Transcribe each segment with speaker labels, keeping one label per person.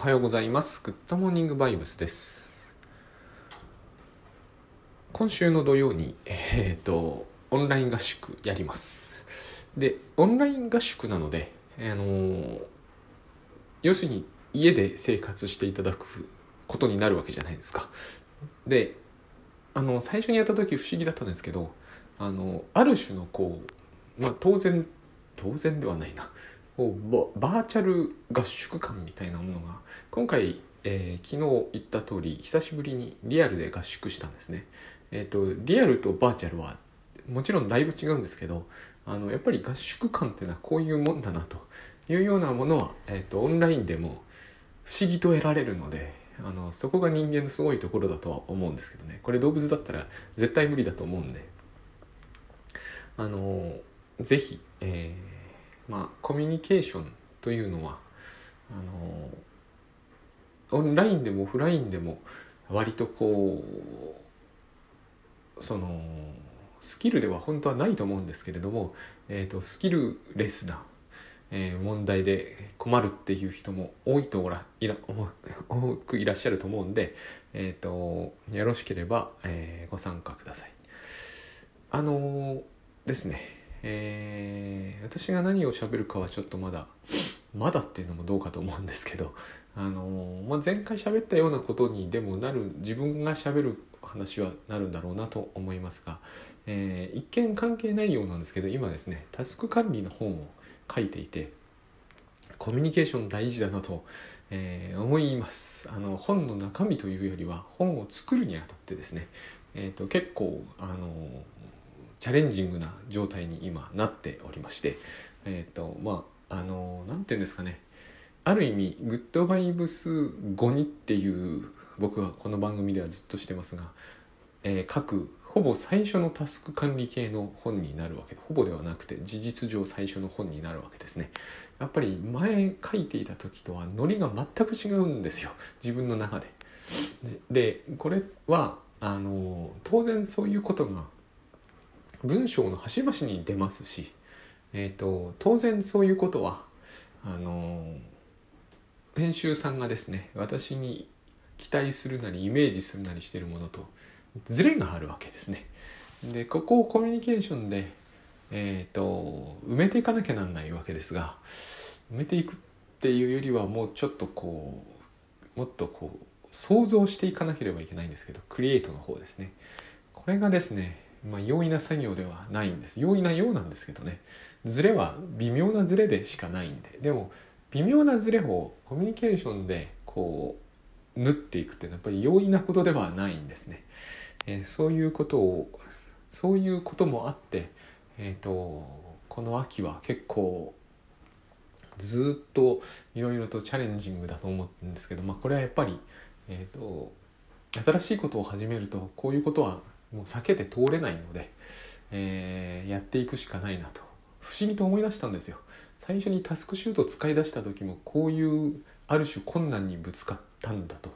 Speaker 1: おはようございます。グッドモーニングバイブスです。今週の土曜に、えっ、と、オンライン合宿やります。で、オンライン合宿なので、あのー要するに家で生活していただくことになるわけじゃないですか。で、あの、最初にやった時不思議だったんですけど、あの、ある種のこう、まあ当然、当然ではないな。こうバーチャル合宿感みたいなものが今回、えー昨日言った通り久しぶりにリアルで合宿したんですね。えっ、とリアルとバーチャルはもちろんだいぶ違うんですけどあのやっぱり合宿感っていうのはこういうもんだなというようなものは、えー、とオンラインでも不思議と得られるのであのそこが人間のすごいところだとは思うんですけどねこれ動物だったら絶対無理だと思うんであのぜひ、えーまあコミュニケーションというのはあのオンラインでもオフラインでも割とこうそのスキルでは本当はないと思うんですけれども、えー、とスキルレスな、えー問題で困るっていう人も多いとおらいら 多くいらっしゃると思うんで、えー、とよろしければ、えーご参加ください。あのーですね、えー私が何を喋るかはちょっとまだまだっていうのもどうかと思うんですけど、あのーまあ、前回喋ったようなことにでもなる自分が喋る話はなるんだろうなと思いますが、えー一見関係ないようなんですけど今ですねタスク管理の本を書いていてコミュニケーション大事だなと、えー思います。あの本の中身というよりは本を作るにあたってですね、えー、と結構あのチャレンジングな状態に今なっておりましてえっ、とまああのなんていうんですかね。ある意味グッドバイブス5にっていう僕はこの番組ではずっとしてますが、えー各ほぼ最初のタスク管理系の本になるわけでほぼではなくて事実上最初の本になるわけですね。やっぱり前書いていた時とはノリが全く違うんですよ。自分の中で。ででこれはあの当然そういうことが文章の端々に出ますし、えー、と当然そういうことはあの編集さんがですね私に期待するなりイメージするなりしてるものとズレがあるわけですね。でここをコミュニケーションで、えー、と埋めていかなきゃなんないわけですが埋めていくっていうよりはもうちょっとこうもっとこう想像していかなければいけないんですけどクリエイトの方ですね。これがですね、まあ、容易な作業ではないんです。容易なようなんですけどね。ズレは微妙なズレでしかないんで。でも微妙なズレをコミュニケーションでこう縫っていくっていうのはやっぱり容易なことではないんですね、えーそういうことをそういうこともあってえっ、とこの秋は結構ずっといろいろとチャレンジングだと思ってるんですけど、まあ、これはやっぱり、えー、と新しいことを始めるとこういうことはもう避けて通れないので、えーやっていくしかないなと。不思議と思い出したんですよ。最初にタスクシュートを使い出した時もこういうある種困難にぶつかったんだと。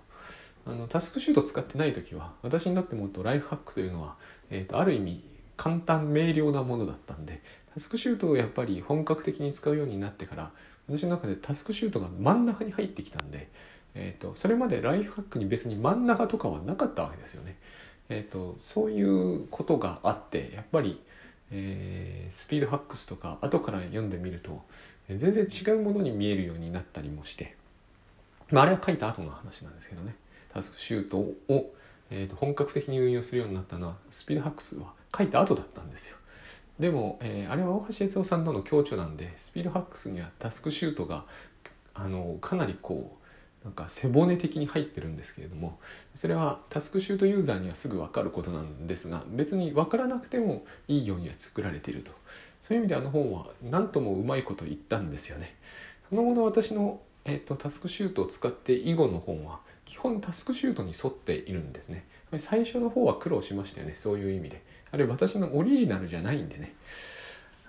Speaker 1: あのタスクシュートを使ってない時は私にとってもっとライフハックというのは、えー、とある意味簡単明瞭なものだったんでタスクシュートをやっぱり本格的に使うようになってから私の中でタスクシュートが真ん中に入ってきたんで、えー、とそれまでライフハックに別に真ん中とかはなかったわけですよね。えー、とそういうことがあってやっぱり、えースピードハックスとか後から読んでみると全然違うものに見えるようになったりもして、まあ、あれは書いた後の話なんですけどねタスクシュートを、えーと本格的に運用するようになったのはスピードハックスは書いた後だったんですよ。でも、えーあれは大橋悦夫さんとの共著なんでスピードハックスにはタスクシュートがあのかなりこうなんか背骨的に入ってるんですけれどもそれはタスクシュートユーザーにはすぐ分かることなんですが別に分からなくてもいいようには作られているとそういう意味であの本は何ともうまいこと言ったんですよね。その後の私の、えー、とタスクシュートを使って以後の本は基本タスクシュートに沿っているんですね。最初の方は苦労しましたよねそういう意味で。あれ私のオリジナルじゃないんでね。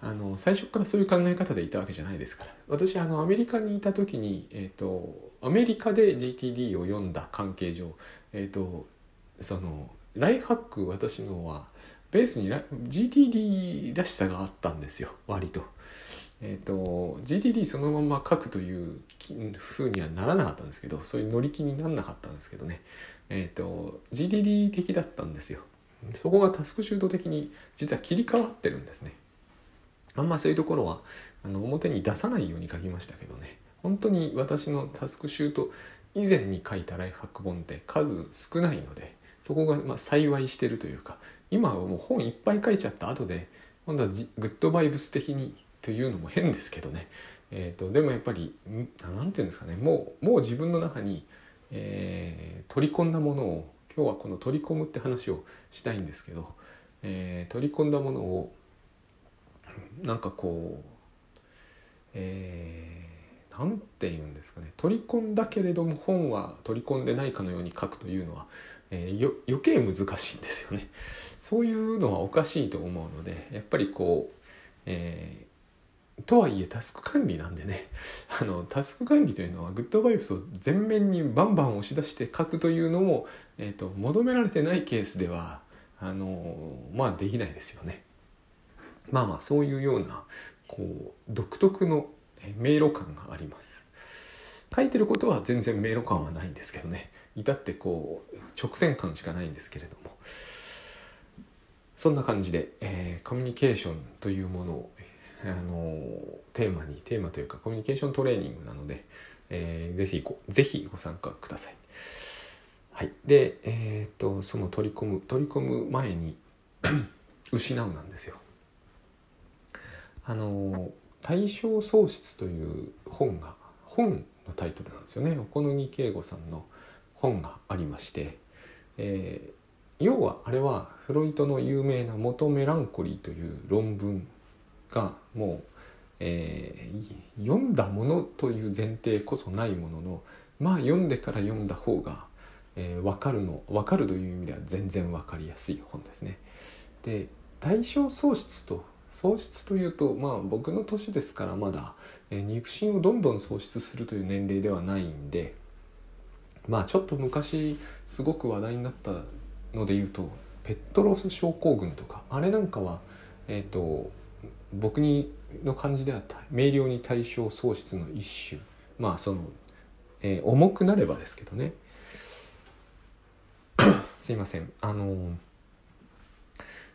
Speaker 1: あの最初からそういう考え方でいたわけじゃないですから私あのアメリカにいた時に、えー、とアメリカで GTD を読んだ関係上、えー、とそのライフハック私のはベースに GTD らしさがあったんですよ割と。えーと、GTD そのまま書くという風にはならなかったんですけどそういう乗り気にならなかったんですけどね、えーと、GTD 的だったんですよ。そこがタスクシュート的に実は切り替わってるんですね。あんまそういうところはあの表に出さないように書きましたけどね。本当に私のタスクシュート以前に書いたライフハック本って数少ないのでそこがま幸いしてるというか今はもう本いっぱい書いちゃった後で今度はグッドバイブス的にというのも変ですけどね、えーと、でもやっぱり何て言うんですかねもうもう自分の中に、えー、取り込んだものを今日はこの取り込むって話をしたいんですけど、えー、取り込んだものをなんかこうえー、なんて言うんですかね取り込んだけれども本は取り込んでないかのように書くというのは、えー、余計難しいんですよね。そういうのはおかしいと思うのでやっぱりこう、えー、とはいえタスク管理なんでね あのタスク管理というのはグッドバイブスを全面にバンバン押し出して書くというのも、えーと、求められてないケースではあのまあできないですよね。まあまあそういうようなこう独特の迷路感があります。書いてることは全然迷路感はないんですけどね至ってこう直線感しかないんですけれどもそんな感じで、えー、コミュニケーションというものを、あのテーマにテーマというかコミュニケーショントレーニングなので、えー、ぜひごぜひご参加ください。はい、で、えー、っとその取り込む取り込む前に 失うなんですよ。あの対象喪失という本が本のタイトルなんですよね小野木圭吾さんの本がありまして、えー、要はあれはフロイトの有名な「元メランコリー」という論文がもう、えー、読んだものという前提こそないもののまあ読んでから読んだ方が、えー、分かるの分かるという意味では全然分かりやすい本ですね。で対象喪失と喪失というとまあ僕の年ですからまだ、えー、肉親をどんどん喪失するという年齢ではないんでまあちょっと昔すごく話題になったので言うとペットロス症候群とかあれなんかはえっ、ー、と僕にの感じでは明瞭に対象喪失の一種。まあその、えー、重くなればですけどね。すいません。あのー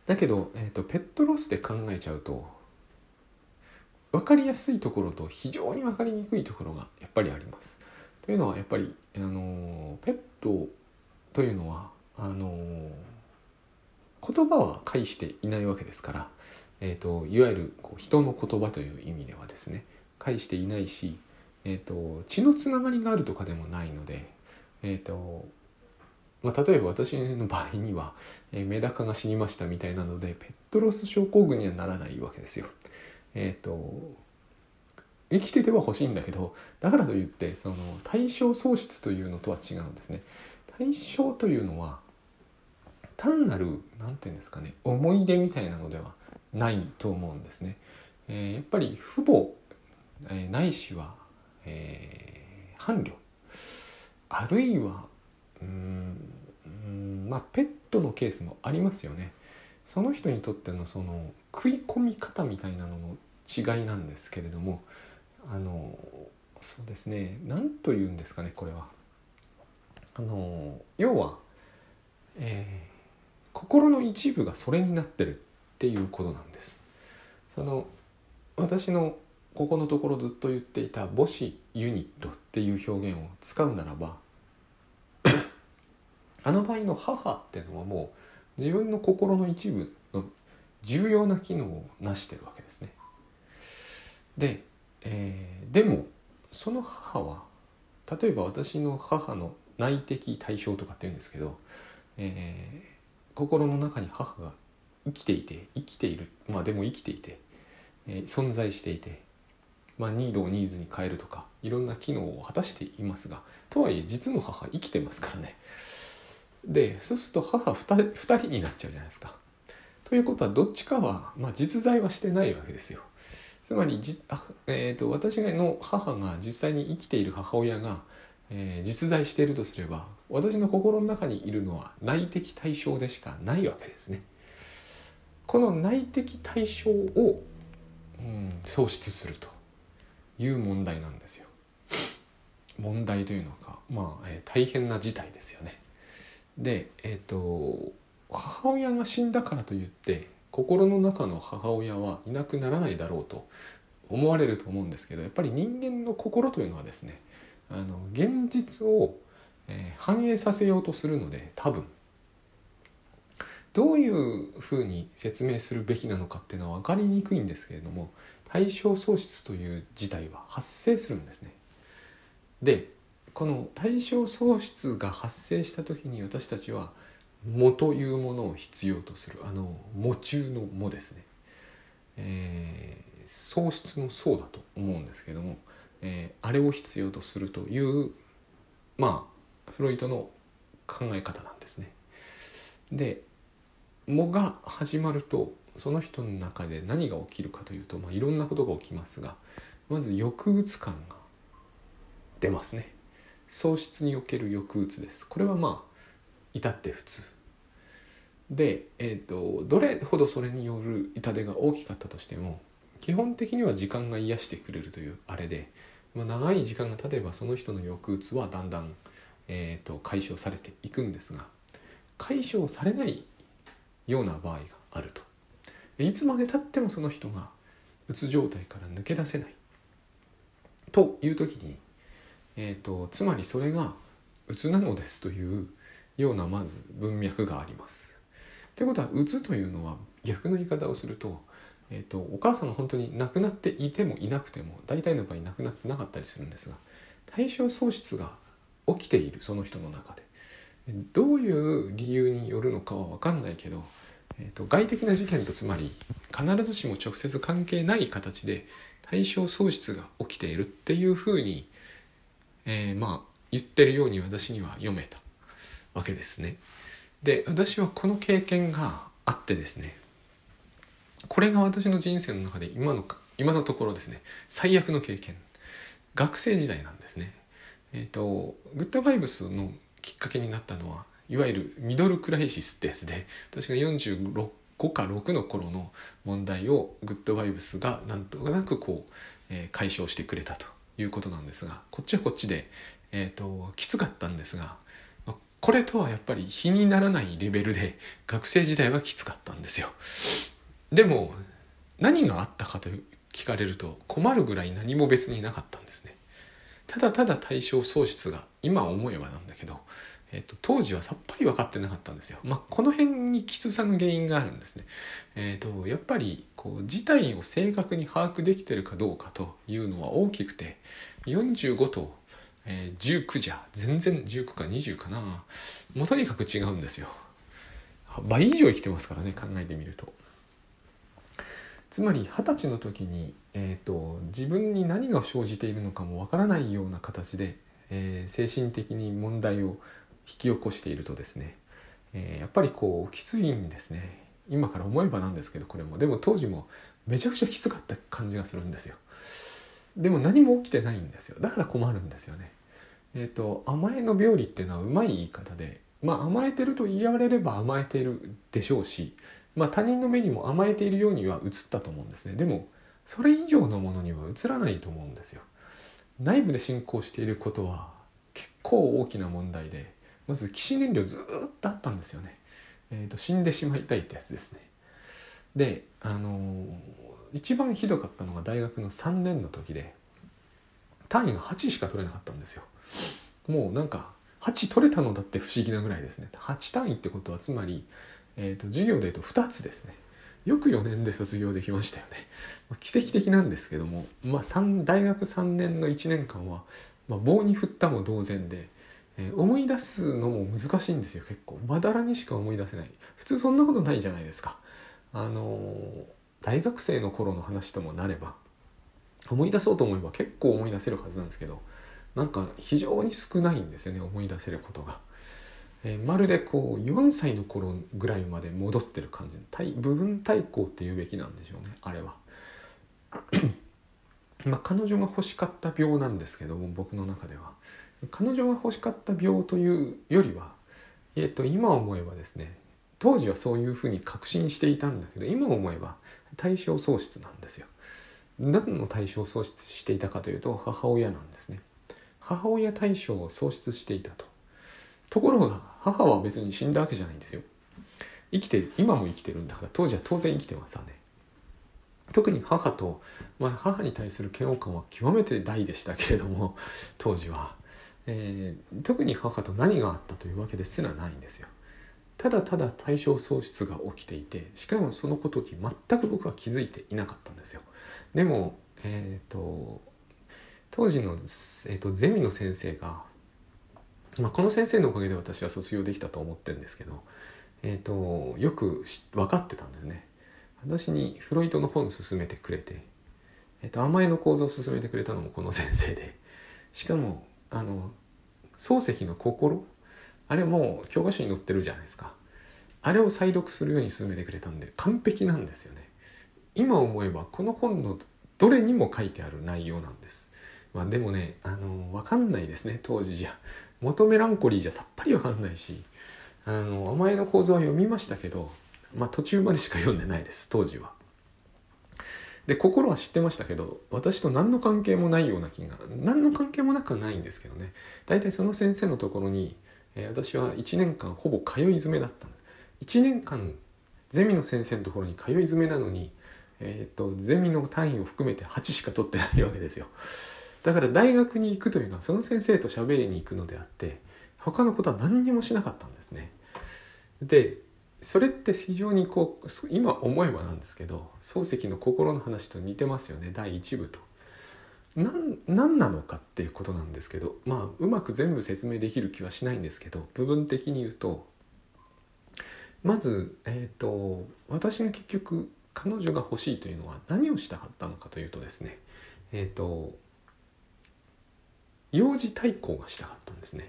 Speaker 1: だけど、えーと、ペットロスで考えちゃうと分かりやすいところと非常に分かりにくいところがやっぱりあります。というのはやっぱり、あのペットというのはあの言葉は介していないわけですから、えーと、いわゆるこう人の言葉という意味ではですね介していないし、えーと、血のつながりがあるとかでもないので、えーとまあ、例えば私の場合には、えー、メダカが死にましたみたいなのでペットロス症候群にはならないわけですよ。えっ、ー、と生きてては欲しいんだけどだからといってその対象喪失というのとは違うんですね。対象というのは単なる何て言うんですかね思い出みたいなのではないと思うんですね。えー、やっぱり父母、えー、ないしは、えー、伴侶あるいはうんまあペットのケースもありますよね。その人にとってのその食い込み方みたいなのの違いなんですけれどもあのそうですね何と言うんですかねこれは。あの要は、えー、心の一部がそれになってるっていうことなんです。その私のここのところずっと言っていた母子ユニットっていう表現を使うならばあの場合の母っていうのはもう自分の心の一部の重要な機能を成してるわけですね。で、えー、でもその母は例えば私の母の内的対象とかって言うんですけど、えー、心の中に母が生きていて生きているまあでも生きていて、えー、存在していて、まあ、ニードをニーズに変えるとかいろんな機能を果たしていますがとはいえ実の母生きてますからねでそうすると母 2, 2人になっちゃうじゃないですか。ということはどっちかは、まあ、実在はしてないわけですよ。つまりじあ、えーと、私の母が実際に生きている母親が、えー、実在しているとすれば私の心の中にいるのは内的対象でしかないわけですね。この内的対象をうん喪失するという問題なんですよ。問題というのかまあ、えー大変な事態ですよね。でえっ、と母親が死んだからといって心の中の母親はいなくならないだろうと思われると思うんですけどやっぱり人間の心というのはですねあの現実を、えー反映させようとするので多分どういうふうに説明するべきなのかっていうのは分かりにくいんですけれども対象喪失という事態は発生するんですね。でこの対象喪失が発生した時に私たちは「も」というものを必要とするあの「も」中の「も」ですね。えー喪失の「喪」だと思うんですけども、えーあれを必要とするというまあフロイトの考え方なんですね。で「も」が始まるとその人の中で何が起きるかというと、まあ、いろんなことが起きますがまず抑うつ感が出ますね喪失における抑うつです。これはまあ至って普通。で、えー、とどれほどそれによる痛手が大きかったとしても基本的には時間が癒してくれるというあれで、まあ、長い時間が経てばその人の抑うつはだんだん、えー、と解消されていくんですが解消されないような場合があると。いつまでたってもその人がうつ状態から抜け出せない。という時に、えー、とつまりそれがうつなのですというようなまず文脈があります。ということはうつというのは逆の言い方をすると,、えー、とお母さんが本当に亡くなっていてもいなくても大体の場合亡くなってなかったりするんですが対象喪失が起きているその人の中でどういう理由によるのかは分かんないけどえー、と外的な事件とつまり必ずしも直接関係ない形で対象喪失が起きているっていうふうに、えーまあ言ってるように私には読めたわけですね。で私はこの経験があってですねこれが私の人生の中で今の今のところですね最悪の経験学生時代なんですね。えっ、とグッドバイブスのきっかけになったのはいわゆるミドルクライシスってやつで私が45か6の頃の問題をグッドバイブスがなんとなくこう、えー解消してくれたということなんですがこっちはこっちで、えー、ときつかったんですがまこれとはやっぱり比にならないレベルで学生時代はきつかったんですよ。でも何があったかと聞かれると困るぐらい何も別になかったんですね。ただただ対象喪失が今思えばなんだけどえっと、当時はさっぱり分かってなかったんですよ。まあ、この辺にきつさの原因があるんですね。えっと、やっぱりこう事態を正確に把握できてるかどうかというのは大きくて45と、えー19じゃ全然19か20かなもうとにかく違うんですよ。倍以上生きてますからね考えてみると。つまり二十歳の時に、えー、と自分に何が生じているのかもわからないような形で、えー精神的に問題をき起こしているとですね、えーやっぱりこうきついんですね。今から思えばなんですけどこれも。でも当時もめちゃくちゃきつかった感じがするんですよ。でも何も起きてないんですよ。だから困るんですよね。えっ、と甘えの病理っていうのはうまい言い方でまあ甘えてると言われれば甘えてるでしょうしまあ他人の目にも甘えているようには映ったと思うんですね。でもそれ以上のものには映らないと思うんですよ。内部で進行していることは結構大きな問題でまず起死燃料ずっとあったんですよね、えー、と死んでしまいたいってやつですね。であのー一番ひどかったのが大学の3年の時で単位が8しか取れなかったんですよ。もうなんか8取れたのだって不思議なぐらいですね。8単位ってことはつまり、えー、と授業で言うと2つですね。よく4年で卒業できましたよね。奇跡的なんですけども、まあ、大学3年の1年間は、まあ、棒に振ったも同然で、え思い出すのも難しいんですよ結構。まだらにしか思い出せない。普通そんなことないじゃないですか。あの大学生の頃の話ともなれば思い出そうと思えば結構思い出せるはずなんですけどなんか非常に少ないんですよね思い出せることが。えーまるでこう4歳の頃ぐらいまで戻ってる感じ。体部分対抗って言うべきなんでしょうねあれは。まあ彼女が欲しかった病なんですけども僕の中では。彼女が欲しかった病というよりは、えー、と今思えばですね当時はそういうふうに確信していたんだけど今思えば対象喪失なんですよ。何の対象喪失していたかというと母親なんですね。母親対象を喪失していたと。ところが母は別に死んだわけじゃないんですよ。生きて今も生きてるんだから当時は当然生きてますわね。特に母と、まあ、母に対する嫌悪感は極めて大でしたけれども当時は、えー、特に母と何があったというわけですらないんですよ。ただただ対象喪失が起きていてしかもそのことに全く僕は気づいていなかったんですよ。でもえっ、ー、と当時の、えーと、ゼミの先生が、まあ、この先生のおかげで私は卒業できたと思ってるんですけど、えーと、よく分かってたんですね。私にフロイトの本を勧めてくれて、えーと、甘えの構造を勧めてくれたのもこの先生で。しかもあの漱石の心？あれも教科書に載ってるじゃないですか。あれを再読するように勧めてくれたんで完璧なんですよね。今思えばこの本のどれにも書いてある内容なんです。まあでもねあの分かんないですね当時じゃ。元メランコリーじゃさっぱり分かんないし。あの甘えの構造は読みましたけどまあ途中までしか読んでないです当時は。で心は知ってましたけど私と何の関係もないような気が何の関係もなくはないんですけどね。大体その先生のところにえー、私は1年間ほぼ通い詰めだったんです1年間ゼミの先生のところに通い詰めなのに、えーと、ゼミの単位を含めて8しか取ってないわけですよ。だから大学に行くというのはその先生と喋りに行くのであって他のことは何にもしなかったんですね。でそれって非常にこう今思えばなんですけど漱石の心の話と似てますよね第1部と何何なのかっていうことなんですけどまあうまく全部説明できる気はしないんですけど部分的に言うとまず、えーと、私が結局彼女が欲しいというのは何をしたかったのかというとですねえっ、ー、と幼児対抗がしたかったんですね。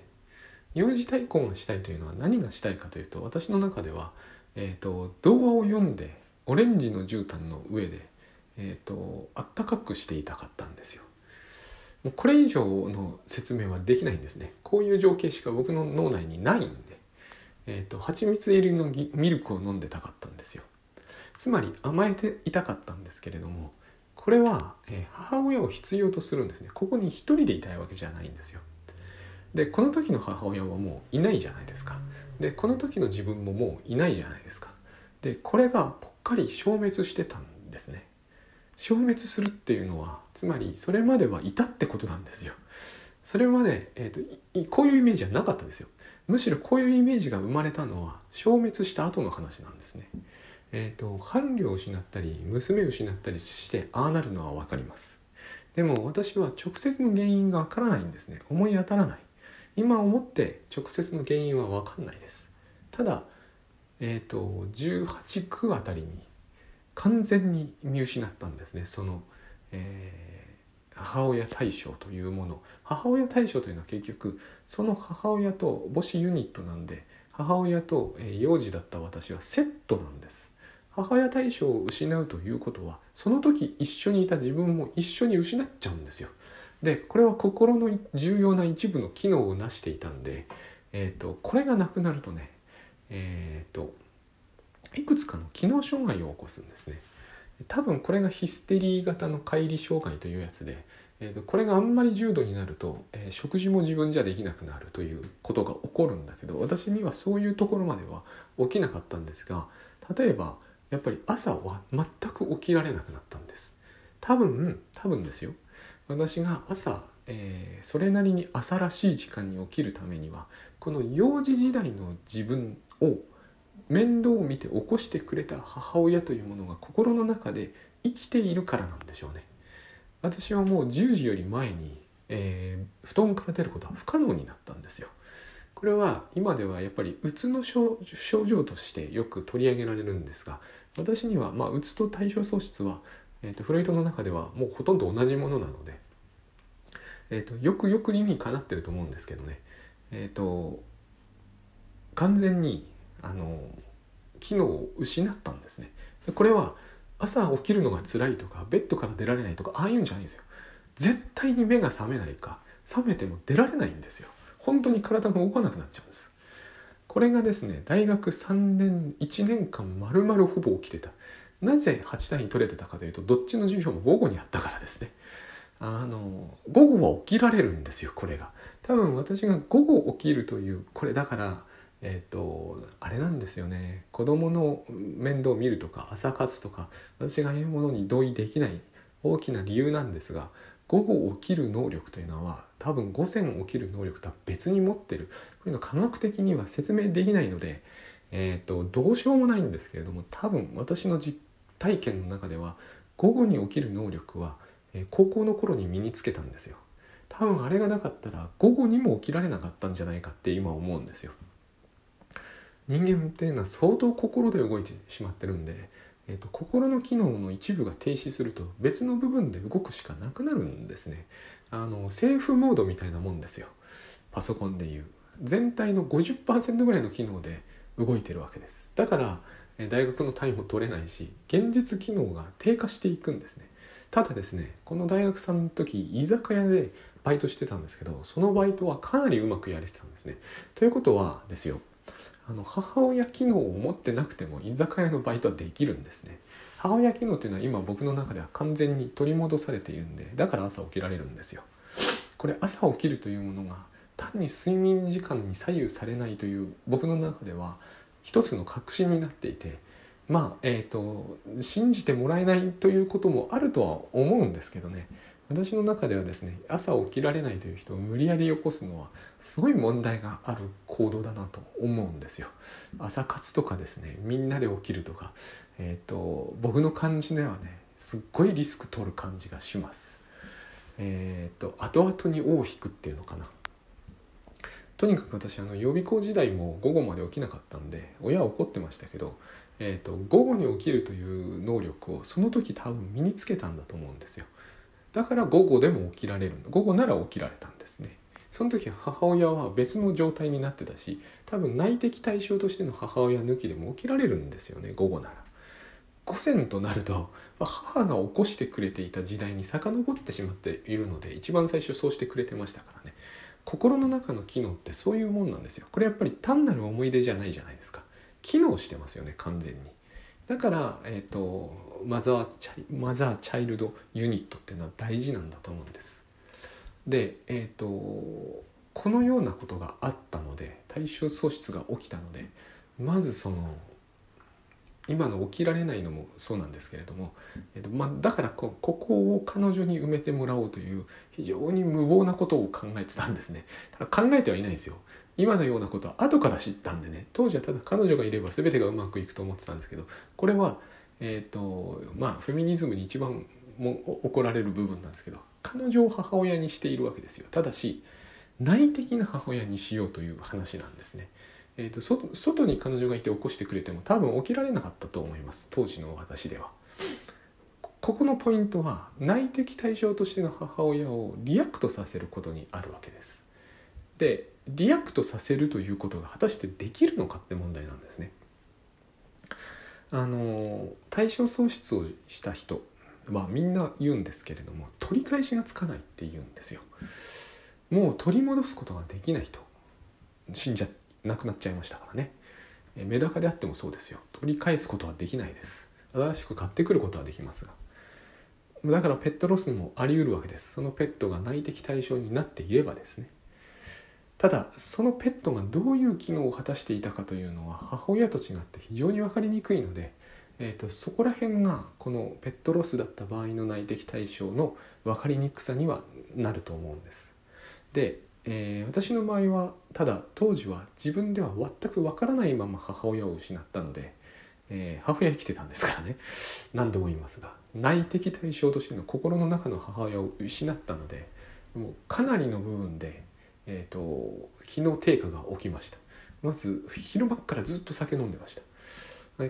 Speaker 1: 幼児対抗がしたいというのは何がしたいかというと私の中では、えーと、動画を読んでオレンジの絨毯の上で、えーとあったかくしていたかったんですよ。もうこれ以上の説明はできないんですねこういう情景しか僕の脳内にないんで、えーと、蜂蜜入りのミルクを飲んでたかったんですよつまり甘えていたかったんですけれどもこれは、えー、母親を必要とするんですねここに一人でいたいわけじゃないんですよでこの時の母親はもういないじゃないですかでこの時の自分ももういないじゃないですかでこれがぽっかり消滅してたんですね消滅するっていうのはつまりそれまではいたってことなんですよ。それまで、えーと、こういうイメージはなかったですよ。むしろこういうイメージが生まれたのは消滅した後の話なんですね。えっ、ー、と伴侶を失ったり娘を失ったりしてああなるのは分かります。でも私は直接の原因がわからないんですね。思い当たらない。今思って直接の原因は分かんないです。ただ、えっ、ー、と18区あたりに完全に見失ったんですね。その、えー、母親対象というもの。母親対象というのは結局その母親と母子ユニットなんで母親と、幼児だった私はセットなんです。母親対象を失うということはその時一緒にいた自分も一緒に失っちゃうんですよ。でこれは心の重要な一部の機能を成していたんで、えーと、これがなくなるとねえっ、ー、といくつかの機能障害を起こすんですね。多分これがヒステリー型の乖離障害というやつで、えー、とこれがあんまり重度になると、えー、食事も自分じゃできなくなるということが起こるんだけど私にはそういうところまでは起きなかったんですが例えばやっぱり朝は全く起きられなくなったんです。多分多分ですよ。私が朝、えー、それなりに朝らしい時間に起きるためにはこの幼児時代の自分を面倒を見て起こしてくれた母親というものが心の中で生きているからなんでしょうね。私はもう10時より前に、えー、布団から出ることは不可能になったんですよ。これは今ではやっぱりうつの症状としてよく取り上げられるんですが私には、まあ、うつと対象喪失は、えーと、フロイトの中ではもうほとんど同じものなので、えーと、よくよく理にかなってると思うんですけどね。えっ、ー、と完全にあの機能を失ったんですね。これは朝起きるのが辛いとかベッドから出られないとかああいうんじゃないんですよ。絶対に目が覚めないか覚めても出られないんですよ。本当に体が動かなくなっちゃうんです。これがですね大学3年1年間丸々ほぼ起きてた。なぜ8単位取れてたかというとどっちの授業も午後にあったからですね。あの午後は起きられるんですよこれが。多分私が午後起きるというこれだからえっ、ー、とあれなんですよね。子供の面倒を見るとか朝活とか私が言うものに同意できない大きな理由なんですが午後起きる能力というのは多分午前起きる能力とは別に持ってる。こういうの科学的には説明できないので、えーと、どうしようもないんですけれども多分私の実体験の中では午後に起きる能力は、え、高校の頃に身につけたんですよ。多分あれがなかったら午後にも起きられなかったんじゃないかって今思うんですよ。人間っていうのは相当心で動いてしまってるんでえーと、心の機能の一部が停止すると別の部分で動くしかなくなるんですねあのセーフモードみたいなもんですよパソコンでいう全体の50%ぐらいの機能で動いてるわけですだから大学の単位も取れないし現実機能が低下していくんですね。ただですねこの大学さんの時居酒屋でバイトしてたんですけどそのバイトはかなりうまくやれてたんですね。ということはですよあの母親機能を持ってなくても居酒屋のバイトはできるんですね。母親機能っていうのは今僕の中では完全に取り戻されているんでだから朝起きられるんですよ。これ朝起きるというものが単に睡眠時間に左右されないという僕の中では一つの確信になっていてまあえっ、ー、と信じてもらえないということもあるとは思うんですけどね私の中ではですね朝起きられないという人を無理やり起こすのはすごい問題がある行動だなと思うんですよ。朝活とかですねみんなで起きるとか、えーと、僕の感じではねすっごいリスク取る感じがします。えっ、ー、と後々に尾を引くっていうのかな。とにかく私あの予備校時代も午後まで起きなかったんで親は怒ってましたけど、えーと午後に起きるという能力をその時多分身につけたんだと思うんですよ。だから午後でも起きられる午後なら起きられたんですね。その時母親は別の状態になってたし多分内的対象としての母親抜きでも起きられるんですよね午後なら。午前となると母が起こしてくれていた時代に遡ってしまっているので一番最初そうしてくれてましたからね。心の中の機能ってそういうもんなんですよ。これやっぱり単なる思い出じゃないじゃないですか。機能してますよね完全に。だから、えーと、 mother chi- mother child unit っていうのは大事なんだと思うんです。で、えーと、このようなことがあったので対象喪失が起きたのでまずその今の起きられないのもそうなんですけれども、えーとまあ、だからこここを彼女に埋めてもらおうという非常に無謀なことを考えてたんですね。考えてはいないんですよ。今のようなことは後から知ったんでね当時はただ彼女がいれば全てがうまくいくと思ってたんですけどこれはえっ、とまあフェミニズムに一番も怒られる部分なんですけど彼女を母親にしているわけですよただし内的な母親にしようという話なんですね。えーと、外に彼女がいて起こしてくれても多分起きられなかったと思います当時の私では。ここのポイントは内的対象としての母親を react させることにあるわけです。で react させるということが果たしてできるのかって問題なんですね。あの対象喪失をした人はみんな言うんですけれども取り返しがつかないって言うんですよ。もう取り戻すことができないと死んじゃってなくなっちゃいましたからね。メダカであってもそうですよ。取り返すことはできないです。新しく買ってくることはできますが。だからペットロスもあり得るわけです。そのペットが内的対象になっていればですね。ただそのペットがどういう機能を果たしていたかというのは母親と違って非常に分かりにくいので、えーと、そこら辺がこのペットロスだった場合の内的対象の分かりにくさにはなると思うんです。で、えー、私の場合はただ当時は自分では全く分からないまま母親を失ったので、えー、母親生きてたんですからね。何度も言いますが内的対象としての心の中の母親を失ったのでもうかなりの部分でえーと、機能低下が起きました。まず昼間からずっと酒飲んでました。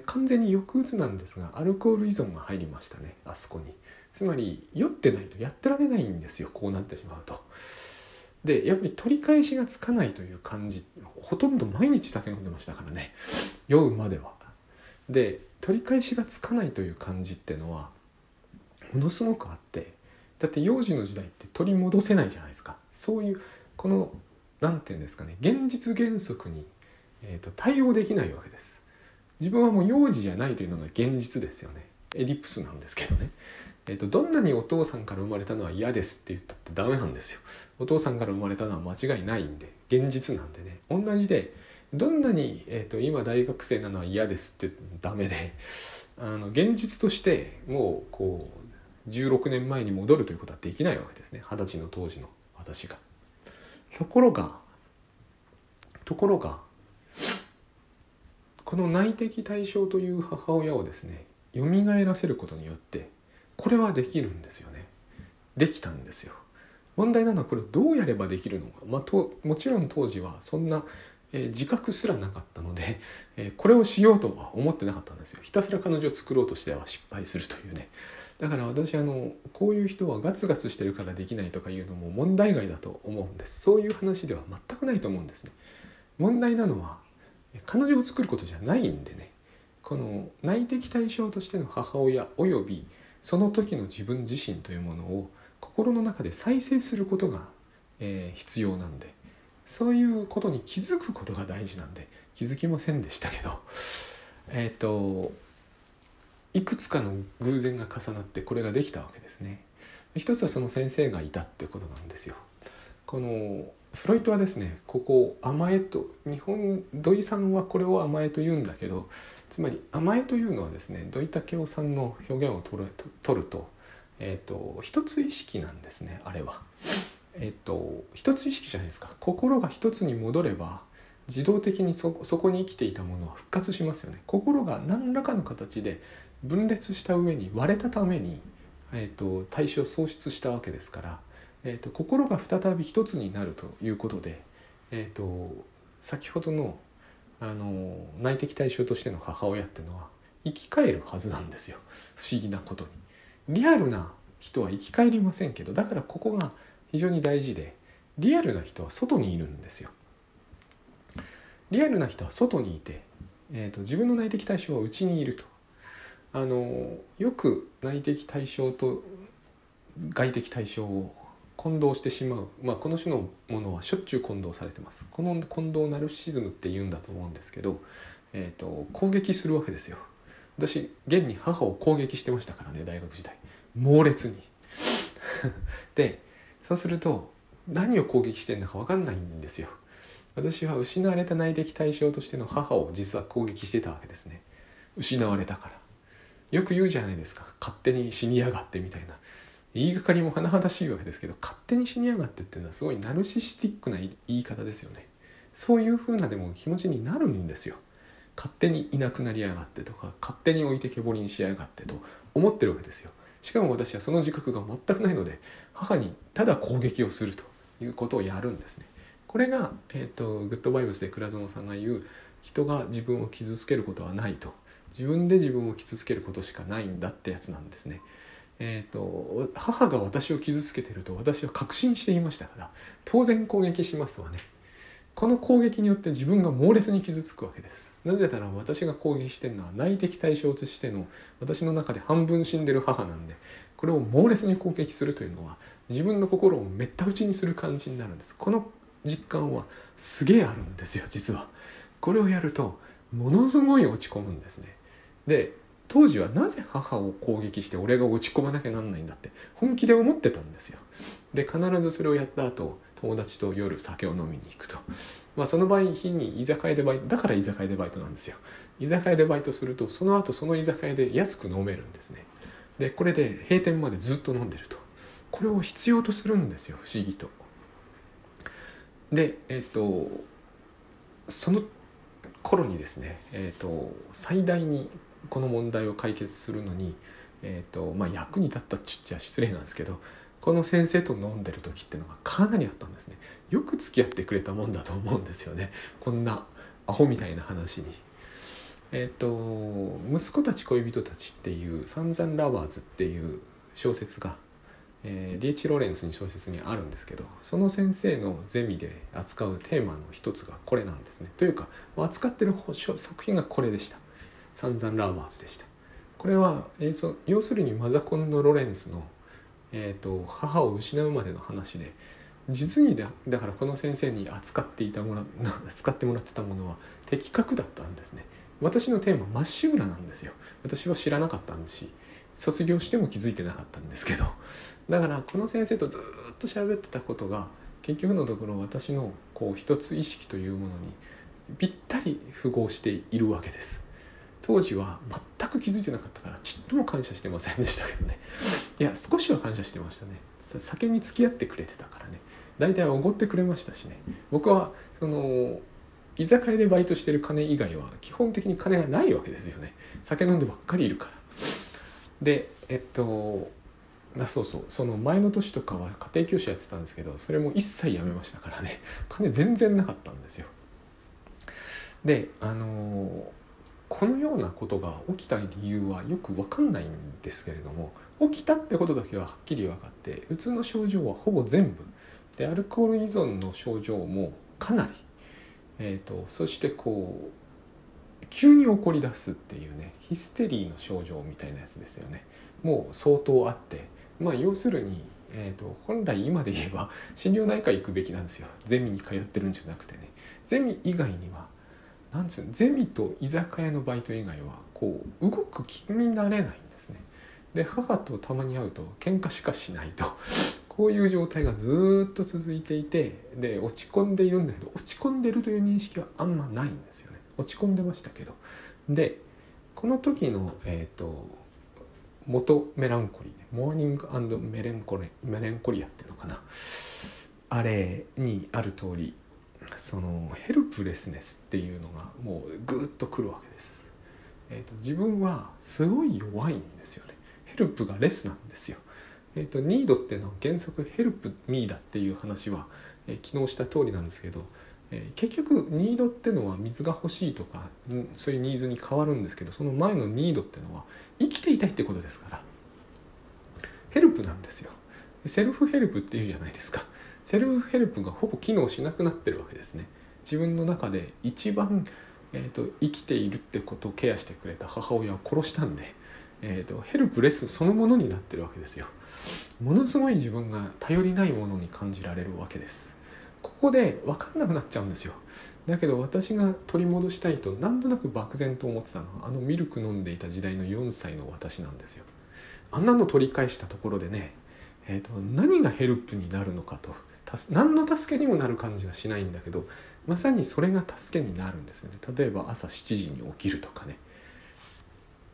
Speaker 1: 完全に抑うつなんですがアルコール依存が入りましたねあそこに。つまり酔ってないとやってられないんですよこうなってしまうと。でやっぱり取り返しがつかないという感じほとんど毎日酒飲んでましたからね。酔うまでは。で取り返しがつかないという感じっていうのはものすごくあってだって幼児の時代って取り戻せないじゃないですか。そういうこの何て言うんですかね現実原則に、えーと、対応できないわけです。自分はもう幼児じゃないというのが現実ですよね。エディプスなんですけどね、えーと、どんなにお父さんから生まれたのは嫌ですって言ったってダメなんですよ。お父さんから生まれたのは間違いないんで現実なんでね。同じでどんなに、えーと、今大学生なのは嫌ですってダメであの現実としてもうこう16年前に戻るということはできないわけですね。二十歳の当時の私が。ところがところがこの内的対象という母親をですね蘇らせることによってこれはできるんですよね。できたんですよ。問題なのはこれどうやればできるのか、まあ、ともちろん当時はそんな、えー、自覚すらなかったので、えー、これをしようとは思ってなかったんですよ。ひたすら彼女を作ろうとしては失敗するというね。だから私あのこういう人はガツガツしてるからできないとかいうのも問題外だと思うんです。そういう話では全くないと思うんですね。問題なのは彼女を作ることじゃないんでね。この内的対象としての母親およびその時の自分自身というものを心の中で再生することが、えー、必要なんでそういうことに気づくことが大事なんで気づきませんでしたけど えっ、ー、といくつかの偶然が重なってこれができたわけですね。一つはその先生がいたってことなんですよ。このフロイトはですねここ甘えと日本土井さんはこれを甘えと言うんだけどつまり甘えというのはですね土井武雄さんの表現を取る取ると,、えーと、一つ意識なんですねあれは。えっ、ー、と一つ意識じゃないですか心が一つに戻れば自動的にそこに生きていたものは復活しますよね心が何らかの形で分裂した上に割れたために、えーと、対象を喪失したわけですから、えーと、心が再び一つになるということで、えーと、先ほどのあの内的対象としての母親っていうのは生き返るはずなんですよ不思議なことに。リアルな人は生き返りませんけどだからここが非常に大事でリアルな人は外にいるんですよ。リアルな人は外にいて、えーと自分の内的対象は内にいると。あのよく内的対象と外的対象を混同してしまう、まあ、この種のものはしょっちゅう混同されてます。この混同ナルシズムって言うんだと思うんですけど、えーと、攻撃するわけですよ。私現に母を攻撃してましたからね大学時代。猛烈に。でそうすると何を攻撃してんだか分かんないんですよ。私は失われた内的対象としての母を実は攻撃してたわけですね。失われたから。よく言うじゃないですか。勝手に死にやがってみたいな。言いがかりも甚だしいわけですけど勝手に死にやがってっていうのはすごいナルシスティックな言い方ですよね。そういう風なでも気持ちになるんですよ。勝手にいなくなりやがってとか勝手に置いてけぼりにしやがってと思ってるわけですよ。しかも私はその自覚が全くないので母にただ攻撃をするということをやるんですね。これが、えーと、グッドバイブスで倉園さんが言う人が自分を傷つけることはないと。自分で自分を傷つけることしかないんだってやつなんですね。えーと、母が私を傷つけてると私は確信していましたから当然攻撃しますわね。この攻撃によって自分が猛烈に傷つくわけです。なぜなら私が攻撃してるのは内的対象としての私の中で半分死んでる母なんでこれを猛烈に攻撃するというのは自分の心をめった打ちにする感じになるんです。この実感はすげえあるんですよ実は。これをやるとものすごい落ち込むんですね。で当時はなぜ母を攻撃して俺が落ち込まなきゃなんないんだって本気で思ってたんですよ。で必ずそれをやった後友達と夜酒を飲みに行くと。まあその場合日に居酒屋でバイトだから居酒屋でバイトなんですよ。居酒屋でバイトするとその後その居酒屋で安く飲めるんですね。でこれで閉店までずっと飲んでると。これを必要とするんですよ不思議と。でえっ、とその頃にですね、えーと最大にこの問題を解決するのに、えーとまあ、役に立ったっちゃ失礼なんですけどこの先生と飲んでる時っていうのがかなりあったんですねよく付き合ってくれたもんだと思うんですよねこんなアホみたいな話に。えっ、ー、と「息子たち恋人たち」っていう「サンザン・ラバーズ」っていう小説が、えー、 D.H.ローレンスに小説にあるんですけどその先生のゼミで扱うテーマの一つがこれなんですね。というか扱ってる作品がこれでした。 Sons and Lovers でした。これは、えー、要するにマザコンのロレンスの、えーと、母を失うまでの話で実にだだからこの先生に扱っていたもら 扱ってもらってたものは的確だったんですね。私のテーマまっしぐらなんですよ。私は知らなかったんですし卒業しても気づいてなかったんですけど。だからこの先生とずっと喋ってたことが結局のところ私のこう一つ意識というものにぴったり符合しているわけです。当時は全く気づいてなかったからちっとも感謝してませんでしたけどね。いや少しは感謝してましたね。酒に付き合ってくれてたからね。大体おごってくれましたしね。僕はその居酒屋でバイトしてる金以外は基本的に金がないわけですよね。酒飲んでばっかりいるから。でえっとあそうそう。その前の年とかは家庭教師やってたんですけどそれも一切やめましたからね。金全然なかったんですよ。であのこのようなことが起きた理由はよく分かんないんですけれども起きたってことだけははっきり分かってうつの症状はほぼ全部でアルコール依存の症状もかなり、えーと、そしてこう急に起こり出すっていうねヒステリーの症状みたいなやつですよね。もう相当あってまあ要するに、えーと、本来今で言えば心療内科行くべきなんですよ。ゼミに通ってるんじゃなくてね。ゼミ以外にはなんですよゼミと居酒屋のバイト以外はこう動く気になれないんですね。で母とたまに会うと喧嘩しかしないと。こういう状態がずっと続いていてで落ち込んでいるんだけど落ち込んでるという認識はあんまないんですよね。落ち込んでましたけど。でこの時のえっ、ー、と元メランコリーモーニングメレンコレメレンコリアっていうのかな。あれにある通りそのヘルプレスネスっていうのがもうグッとくるわけです、えーと、自分はすごい弱いんですよね。ヘルプがレスなんですよ。えーと、ニードっていうのは原則ヘルプミーだっていう話は、えー、昨日した通りなんですけど、えー、結局ニードっていうのは水が欲しいとか、そういうニーズに変わるんですけどその前のニードっていうのは生きていたいってことですから。ヘルプなんですよ。 self-help っていうじゃないですか。 self-help がほぼ機能しなくなってるわけですね。自分の中で一番、えーと、生きているってことをケアしてくれた母親を殺したんで、えーと、 helpless そのものになってるわけですよ。ものすごい自分が頼りないものに感じられるわけです。ここで分かんなくなっちゃうんですよ。だけど私が取り戻したいとなんとなく漠然と思ってたのはあのミルク飲んでいた時代の4歳の私なんですよ。あんなの取り返したところでね、えーと何が help になるのかと。何の助けにもなる感じはしないんだけどまさにそれが助けになるんですよね。例えば朝7時に起きるとかね。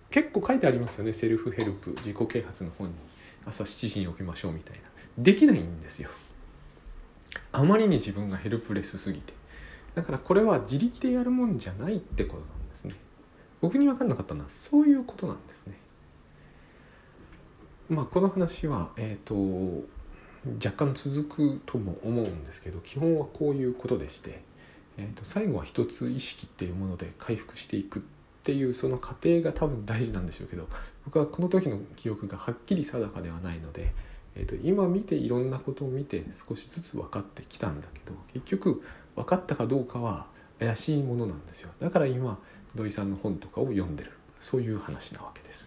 Speaker 1: 結構書いてありますよね self-help 自己啓発の本に。朝7時に起きましょうみたいな。できないんですよ。あまりに自分が helpless すぎて。だからこれは自力でやるもんじゃないってことなんですね。僕に分かんなかったのはそういうことなんですね。まあこの話はえっ、ー、と若干続くとも思うんですけど基本はこういうことでして、えー、と最後は一つ意識っていうもので回復していくっていうその過程が多分大事なんでしょうけど僕はこの時の記憶がはっきり定かではないので、えー、と今見ていろんなことを見て少しずつ分かってきたんだけど結局分かったかどうかは怪しいものなんですよだから今土井さんの本とかを読んでるそういう話なわけです。